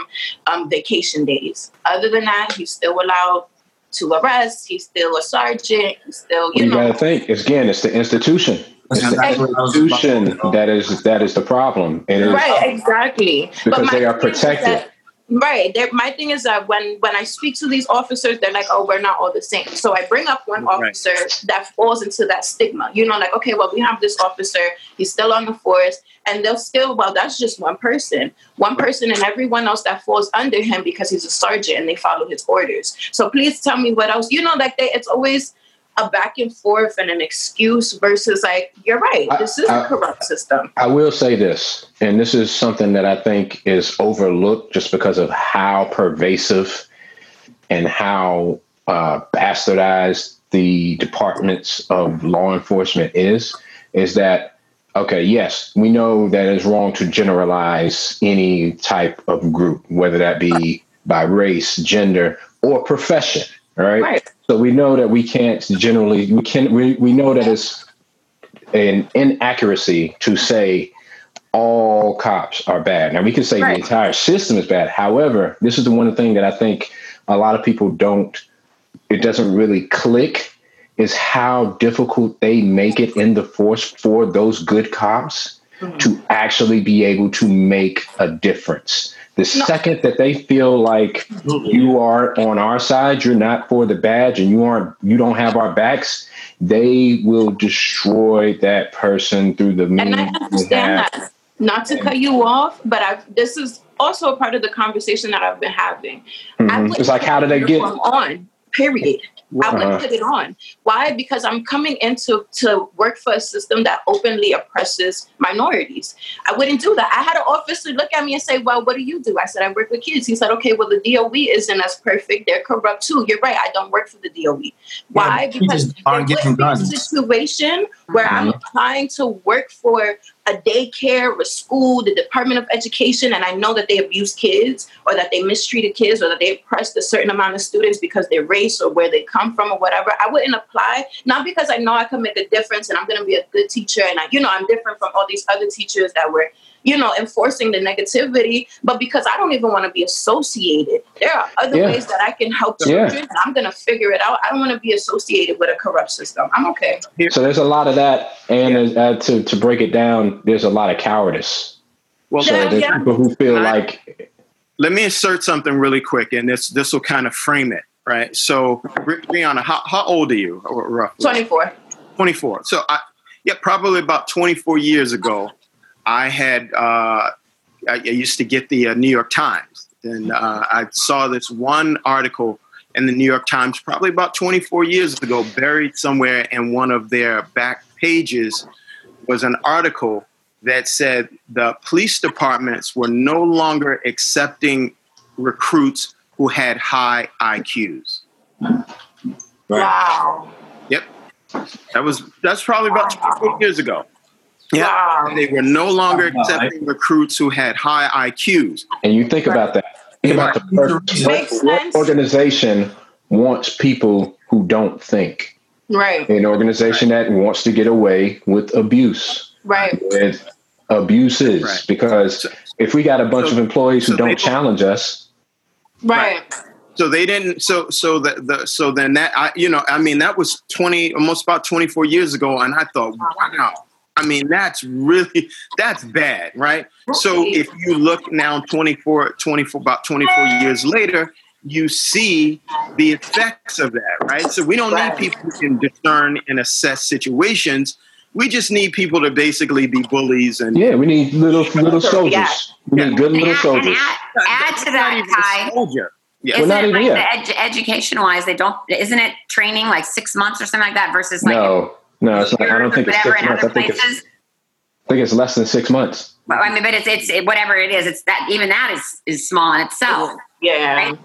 um, vacation days. Other than that, he's still allowed to arrest. He's still a sergeant. He's still, you, you know. gotta think again. It's the institution. It's the institution that is that is the problem. right, exactly. Because they are protected. Right. They're, my thing is that when when I speak to these officers, they're like, "Oh, we're not all the same." So I bring up one officer right. that falls into that stigma. You know, like, okay, well, we have this officer. He's still on the force, and they'll still, well, that's just one person, one person, and everyone else that falls under him because he's a sergeant and they follow his orders. So please tell me what else. You know, like they, it's always a back and forth and an excuse versus like you're right this is I, a corrupt system. I will say this and this is something that i think is overlooked just because of how pervasive and how uh, bastardized the departments of law enforcement is is that okay yes we know that it's wrong to generalize any type of group whether that be by race gender or profession right? right. So we know that we can't generally we can we, we know that it's an inaccuracy to say all cops are bad. Now we can say right. the entire system is bad. However, this is the one thing that I think a lot of people don't it doesn't really click is how difficult they make it in the force for those good cops to actually be able to make a difference. The No. second that they feel like you are on our side, you're not for the badge and you aren't you don't have our backs, they will destroy that person through the means And I understand that. Not to cut you off, but I this is also a part of the conversation that I've been having. I Mhm. It's like how do they get on? Period. I wouldn't put it on. Why? Because I'm coming into to work for a system that openly oppresses minorities. I wouldn't do that. I had an officer look at me and say, "Well, what do you do?" I said, "I work with kids." He said, "Okay, well, the DOE isn't as perfect. They're corrupt too. You're right. I don't work for the DOE. Why? but because teachers aren't getting wouldn't a situation where I'm Mhm. applying to work for a daycare, a school, the Department of Education, and I know that they abuse kids or that they mistreated kids or that they oppressed a certain amount of students because their race or where they come from or whatever. I wouldn't apply, not because I know I can make a difference and I'm going to be a good teacher and I, you know, I'm different from all these other teachers that were, you know, enforcing the negativity, but because I don't even want to be associated. There are other Yeah. ways that I can help Yeah. children. and I'm going to figure it out. I don't want to be associated with a corrupt system. I'm okay. So there's a lot of that, and uh, to to break it down, there's a lot of cowardice. Well, So Yeah, there's yeah. people who feel Right. like, let me insert something really quick, and this this will kind of frame it, right? So, Bri- Brianna, how, how old are you, r- roughly? 24. 24. So, I, yeah, probably about 24 years ago, I had uh, I, I used to get the uh, New York Times, and uh, I saw this one article in the New York Times, probably about 24 years ago, buried somewhere in one of their back pages, was an article that said the police departments were no longer accepting recruits who had high IQs. Wow. Yep. That was that's probably about 24 years ago. Wow. They were no longer Wow. accepting recruits who had high IQs. and you think about that. Think about the person, Makes what sense. organization wants people who don't think. Right. An organization that wants to get away with abuse, Right. with abuses, Right. because if we got a bunch so- of employees who so they don't don't- challenge us, Right. So they didn't. So so that the so then that I you know I mean that was 20 almost about 24 years ago, and I thought wow. I mean that's really that's bad, right? So if you look now 24 24 about 24 years later, you see the effects of that, right? So we don't need people who can discern and assess situations. We just need people to basically be bullies and yeah, we need little little Yeah. soldiers. We need good And little add, and soldiers. add, add to Not that, even Kai. soldier. Yeah. Isn't not it like yet. the edu- education wise, they don't, isn't it training like six months or something like that versus like No, no, it's not, I don't think it's six months. I other think it's. I think it's less than six months. Well, I mean, but it's, it's it, whatever it is, it's that even that is, is small in itself. Yeah. Right?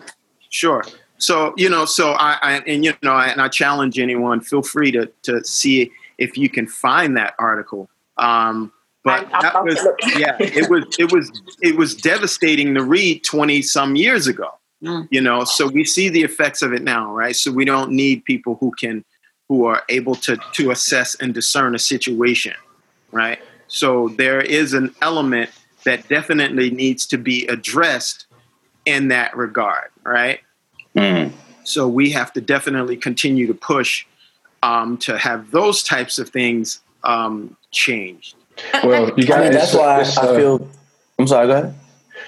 Sure. So you know, so I, I and you know, I, and I challenge anyone. Feel free to to see if you can find that article. Um, but I- that was yeah, it was it was it was devastating to read twenty some years ago. Mm. You know, so we see the effects of it now, right? So we don't need people who can who are able to to assess and discern a situation, right? So there is an element that definitely needs to be addressed in that regard, right? Mm. So we have to definitely continue to push um, to have those types of things um, changed. Well, you got I mean, that's why it's, I uh, feel. I'm sorry. Go ahead.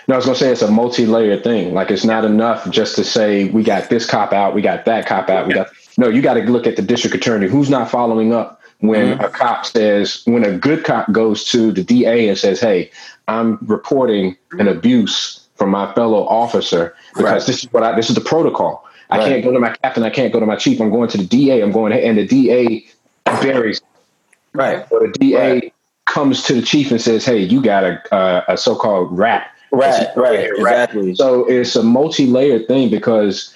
No, I was gonna say it's a multi-layered thing. Like it's not enough just to say we got this cop out, we got that cop out, we got no. You got to look at the district attorney who's not following up when Mhm. a cop says when a good cop goes to the DA and says, "Hey, I'm reporting an abuse from my fellow officer because Right. this is what I this is the protocol. I Right. can't go to my captain, I can't go to my chief. I'm going to the DA. I'm going and the DA buries Right. or the DA Right. comes to the chief and says, "Hey, you got a uh, a so-called rat." Right. Right. Right. Exactly. So it's a multi-layered thing because,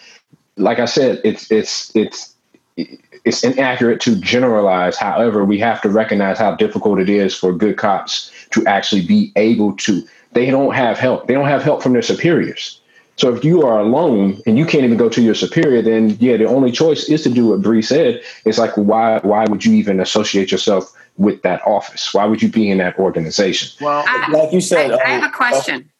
like I said, it's it's it's it's inaccurate to generalize. However, we have to recognize how difficult it is for good cops to actually be able to. They don't have help. They don't have help from their superiors. So if you are alone and you can't even go to your superior, then yeah, the only choice is to do what Bree said. It's like why why would you even associate yourself with that office? Why would you be in that organization? Well, I, like you said, I have uh, a question.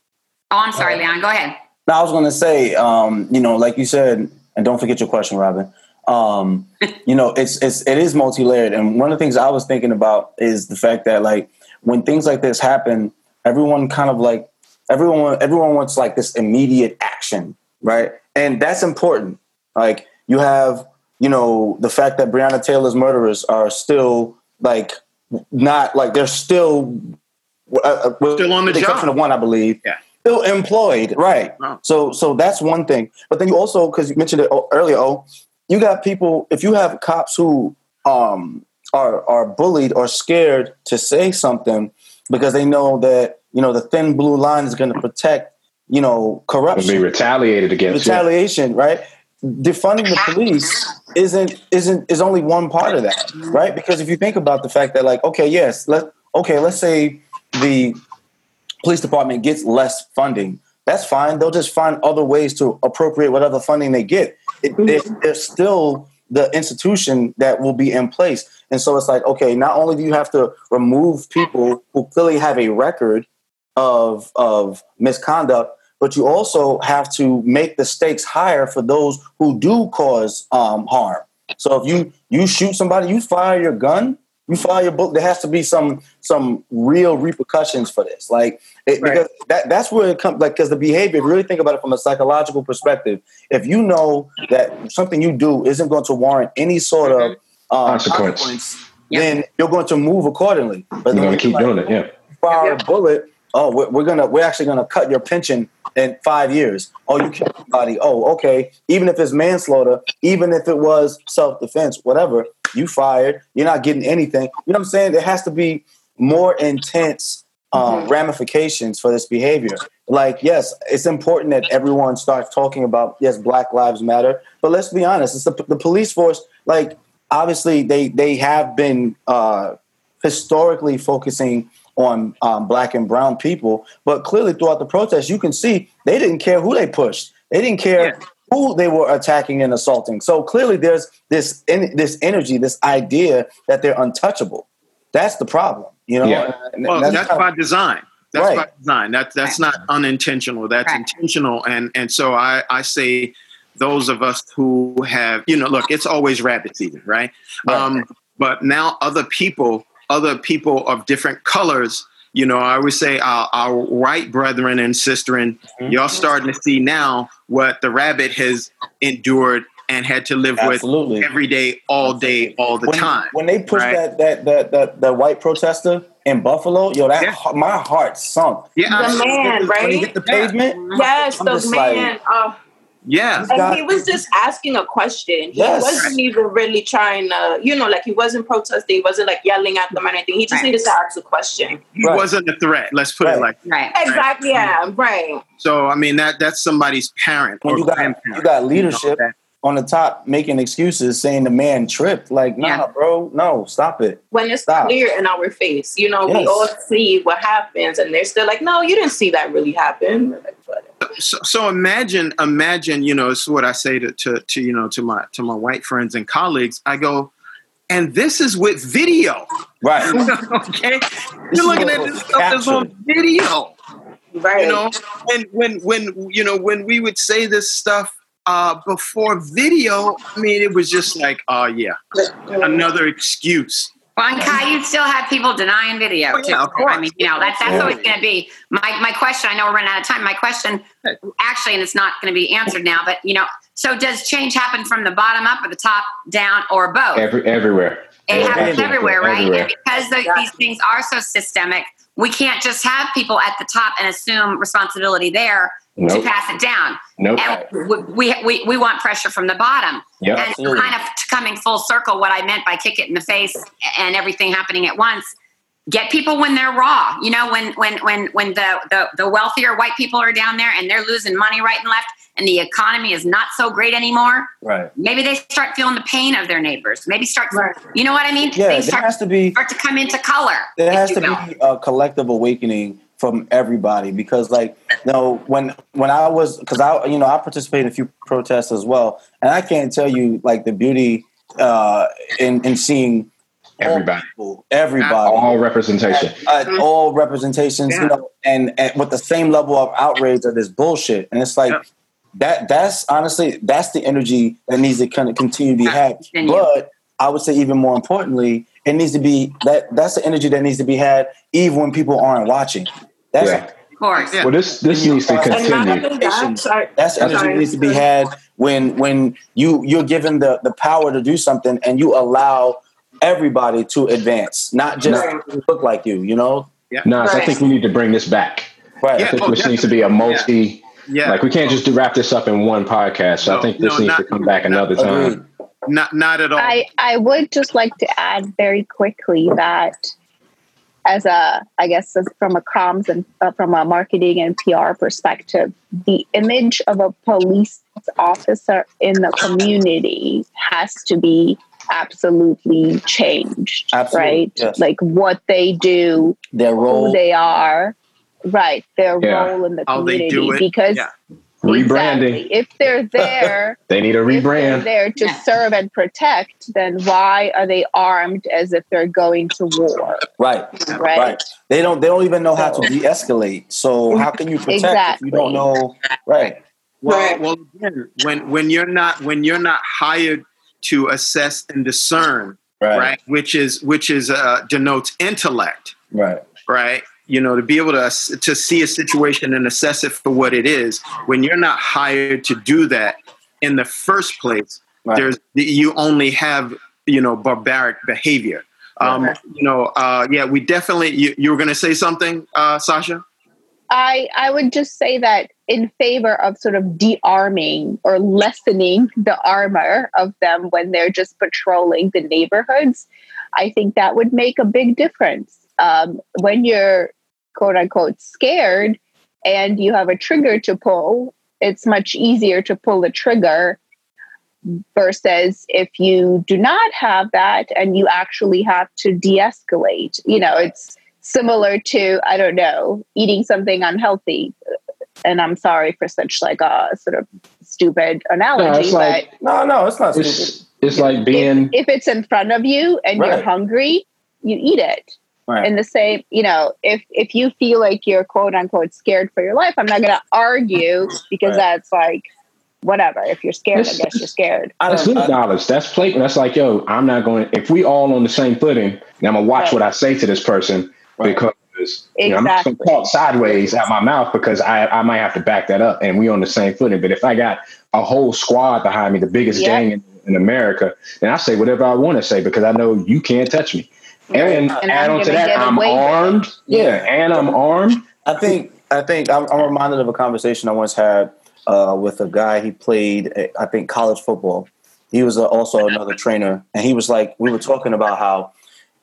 Oh, I'm sorry, Leon. Go ahead. No, I was going to say, um, you know, like you said, and don't forget your question, Robin. Um, you know, it's it's it is multi layered, and one of the things I was thinking about is the fact that like when things like this happen, everyone kind of like everyone everyone wants like this immediate action, right? And that's important. Like you have, you know, the fact that Breonna Taylor's murderers are still like not like they're still uh, uh Still on the with exception job. of one, I believe. Yeah. Still employed, right? Oh. So, so that's one thing. But then you also, because you mentioned it earlier, oh, you got people. If you have cops who um, are are bullied or scared to say something because they know that you know the thin blue line is going to protect, you know, Will be retaliated against. yeah. retaliation, right? Defunding the police isn't isn't is only one part of that, right? Because if you think about the fact that, like, okay, yes, let okay, let's say the police department gets less funding. That's fine. They'll just find other ways to appropriate whatever funding they get. It, there's still the institution that will be in place. And so it's like, okay, not only do you have to remove people who clearly have a record of of misconduct, but you also have to make the stakes higher for those who do cause um, harm. So if you you shoot somebody, you fire your gun, you fire your book. There has to be some some real repercussions for this. Like it, Right. because that that's where it comes. Like because the behavior, if you really think about it from a psychological perspective, if you know that something you do isn't going to warrant any sort of um, Consequence. consequence, then you're going to move accordingly. But You're going to keep like, doing it. Yeah. fire a bullet. Oh, we're, we're gonna we're actually gonna cut your pension in five years. Oh, you killed somebody. Oh, okay. Even if it's manslaughter, even if it was self defense, whatever, you fired. You're not getting anything. You know what I'm saying? There has to be more intense um, ramifications for this behavior. Like, yes, it's important that everyone starts talking about yes, Black Lives Matter. But let's be honest, it's the, the police force. Like, obviously, they they have been uh, historically focusing on um, black and brown people, but clearly throughout the protest, you can see they didn't care who they pushed. They didn't care who they were attacking and assaulting. So clearly, there's this en- this energy, this idea that they're untouchable. That's the problem, you know. Yeah. And Well, that's, kind of- by design. That's Right. by design. That that's not unintentional. That's Right. intentional. And and so I I say those of us who have you know look, it's always rabbit season, right? Right. Um, but now other people, other people of different colors. You know, I would say our, our white brethren and sisterin, Mhm. y'all starting to see now what the rabbit has endured and had to live absolutely with every day, all day, all the when, time. When they pushed right? that, that that that that white protester in Buffalo, yo, that Yeah. my heart sunk. Yeah, The absolutely. man, When he hit the Yeah. pavement, Yes, I'm the just like- man. oh, yeah. and God. he was just asking a question. He Yes. wasn't even really trying to, you know, like he wasn't protesting. He wasn't like yelling at them or anything. He just Right. needed to ask a question. He Right. wasn't a threat. Let's put Right. it like Right. Exactly. Yeah. Right. so. I mean that that's somebody's parent when or you got grandparent. you got leadership You know, on the top making excuses, saying the man tripped. Like, nah, Yeah. bro, no, stop it. When it's Stop. clear in our face, you know, we all see what happens, and they're still like, "No, you didn't see that really happen." We're like, "Whatever." that- so, so imagine, imagine. You know, it's what I say to, to to you know to my to my white friends and colleagues. I go, and this is with video. Right. *laughs* okay, you're looking at this stuff that's on video. Right. You know, when when when you know when we would say this stuff uh, before video, I mean, it was just like, oh yeah, another excuse. Well, and Kai, you'd still have people denying video Oh, too. yeah, of course. I mean, you know, that's that's always going to be my my question. I know we're running out of time. My question, actually, and it's not going to be answered now, but you know, so does change happen from the bottom up or the top down or both? Every everywhere. It happens Everywhere. everywhere, right? Everywhere. And because the, these things are so systemic, we can't just have people at the top and assume responsibility there Nope. to pass it down. Nope. And we, we, we, we want pressure from the bottom. Yep. And Absolutely. kind of coming full circle, what I meant by kick it in the face and everything happening at once. Get people when they're raw. You know, when when when when the, the the wealthier white people are down there and they're losing money right and left, and the economy is not so great anymore. Right. Maybe they start feeling the pain of their neighbors. Maybe start, Right. you know what I mean? Yeah, they there start, has to be start to come into color. there has to will. be a collective awakening from everybody because like you know when when i was because i you know i participated in a few protests as well and i can't tell you like the beauty uh in in seeing all Everybody. people, everybody All representation. at, at all representations, Yeah. you know, and, and with the same level of outrage of this bullshit. And it's like Yep. that that's honestly that's the energy that needs to kind of continue to be had. But I would say even more importantly it needs to be that that's the energy that needs to be had even when people aren't watching. That's Yeah. Of course. Yeah. Well, this this needs to continue. only that's energy that needs to be had when when you you're given the the power to do something and you allow everybody to advance, not just Right. look like you. You know, Nas, I Right. think we need to bring this back. right? I think oh, this needs to be a multi. Yeah. Like we can't just wrap this up in one podcast. So No, I think this no, needs not- to come back another Agreed. time. not not at all. I, I would just like to add very quickly that as a I guess from a comms and uh, from a marketing and PR perspective, the image of a police officer in the community has to be absolutely changed, Absolutely, right? yes. Like what they do, Their who role. they are, right? Their Yeah. role in the How they community do it, because yeah. Rebranding. exactly, if they're *laughs* there They need a if they're rebrand. there to Yeah. serve and protect, then why are they armed as if they're going to war? right. Right? Right. They don't. They don't even know how to de-escalate. So how can you protect if you don't know? Right. Well, Right. well, again, when when you're not when you're not hired to assess and discern, Right. right, which is which is uh, denotes intellect, Right. right? You know, to be able to to see a situation and assess it for what it is. When you're not hired to do that in the first place, Right. there's you only have you know barbaric behavior. Um, Right. You know, uh, yeah, we definitely. You, you were going to say something, uh, Sasha? I I would just say that in favor of sort of de-arming or lessening the armor of them when they're just patrolling the neighborhoods, I think that would make a big difference. Um, when you're quote unquote scared and you have a trigger to pull, it's much easier to pull the trigger versus if you do not have that and you actually have to de-escalate. You know, it's similar to I don't know eating something unhealthy. And I'm sorry for such like a sort of stupid analogy, it's like- but No, no, it's not stupid. It's it's like being if, if it's in front of you and you're hungry, you eat it. Right. And the same, you know, if if you feel like you're quote unquote scared for your life, I'm not going to argue because Right. that's like whatever. If you're scared, I guess you're scared. I that's don't. good I. That's plate. That's like, yo, I'm not going. If we all on the same footing, then I'm gonna watch Right. what I say to this person Right. because you know, I'm not gonna talk sideways out my mouth because I I might have to back that up, and we on the same footing. But if I got a whole squad behind me, the biggest Yeah. gang in, in America, then I say whatever I want to say because I know you can't touch me. And, And add I'm on to that, I'm away armed. Yeah, and I'm armed. I think. I think. I'm, I'm reminded of a conversation I once had uh, with a guy. He played. I think college football. He was uh, also another trainer, and he was like, we were talking about how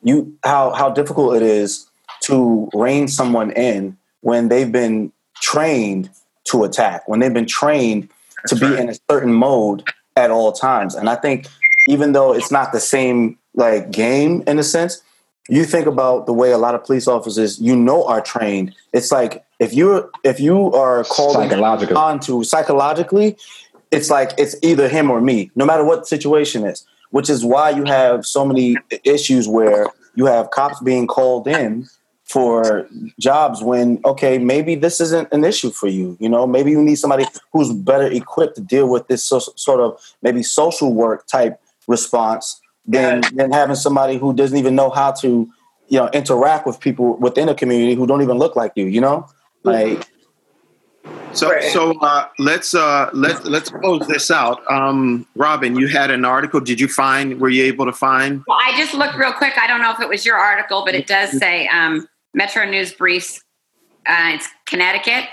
you how how difficult it is to rein someone in when they've been trained to attack, when they've been trained to be right. in a certain mode at all times. And I think even though it's not the same like game in a sense, you think about the way a lot of police officers you know are trained. It's like if you if you are called on to psychologically, it's like it's either him or me, no matter what the situation is. Which is why you have so many issues where you have cops being called in for jobs when okay maybe this isn't an issue for you you know maybe you need somebody who's better equipped to deal with this so, sort of maybe social work type response than than having somebody who doesn't even know how to you know interact with people within a community who don't even look like you you know like So, Right. so uh, let's uh, let let's close this out. Um, Robin, you had an article. Did you find? Were you able to find? Well, I just looked real quick. I don't know if it was your article, but it does say um, Metro News briefs. Uh, it's Connecticut,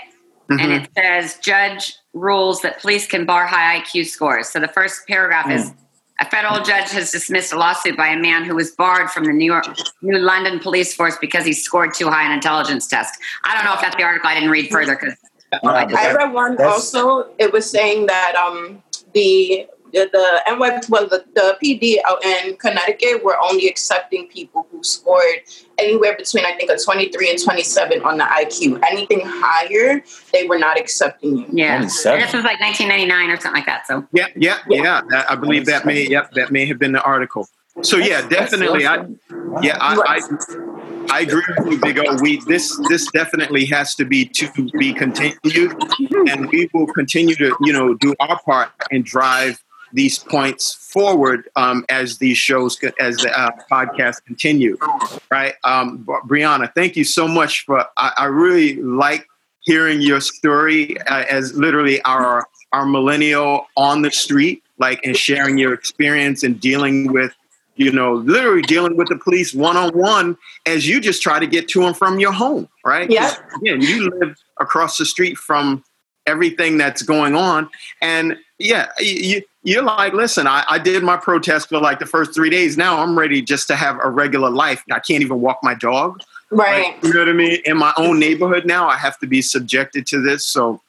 and Mhm. it says judge rules that police can bar high IQ scores. So the first paragraph is a federal judge has dismissed a lawsuit by a man who was barred from the New York, New London police force because he scored too high on an intelligence test. I don't know if that's the article. I didn't read further because I read one also. It was saying that um the the, the NY well the, the PD out in Connecticut were only accepting people who scored anywhere between I think a twenty three and twenty seven on the IQ. Anything higher, they were not accepting you. yeah, and this was like 1999 or something like that. So Yeah, yeah, yeah. That, I believe that may yep that may have been the article. So yeah, definitely. I yeah I, I I agree with you, Big O. We this this definitely has to be to be continued, and we will continue to you know do our part and drive these points forward um, as these shows, as the uh, podcast continue. Right, um, Brianna, thank you so much for. I, I really like hearing your story uh, as literally our our millennial on the street, like and sharing your experience and dealing with you know, literally dealing with the police one on one as you just try to get to and from your home, right? Yeah. Again, you live across the street from everything that's going on. And yeah, you, you're like, listen, I, I did my protest for like the first three days. Now I'm ready just to have a regular life. I can't even walk my dog. Right. You know what I mean? In my own neighborhood now, I have to be subjected to this. So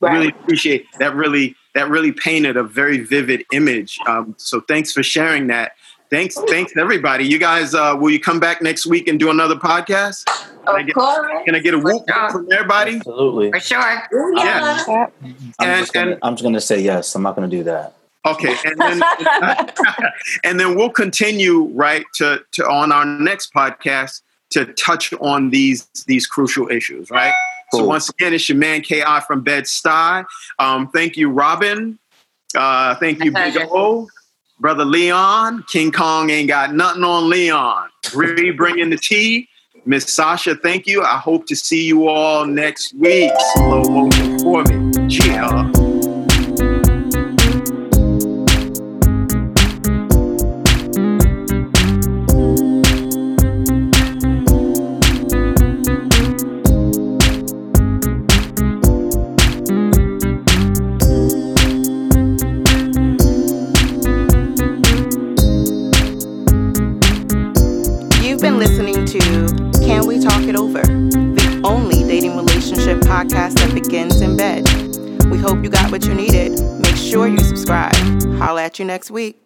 right. really appreciate that. Really, that really painted a very vivid image. Um, so thanks for sharing that. Thanks, thanks everybody. You guys, uh, will you come back next week and do another podcast? Can I get, course. Can I get a whoop sure. from everybody? Absolutely. For sure. Yeah. I'm, And- just gonna, and- I'm just gonna say yes. I'm not gonna do that. Okay, and then *laughs* and then we'll continue right to to on our next podcast to touch on these these crucial issues, right? So once again, it's your man Ki from Bed Stuy. Um, thank you, Robin. Uh, thank you, Big. O. Brother Leon, King Kong ain't got nothing on Leon. Bree bringing the tea. Miss Sasha, thank you. I hope to see you all next week. Slow motion for me. Yeah. You next week.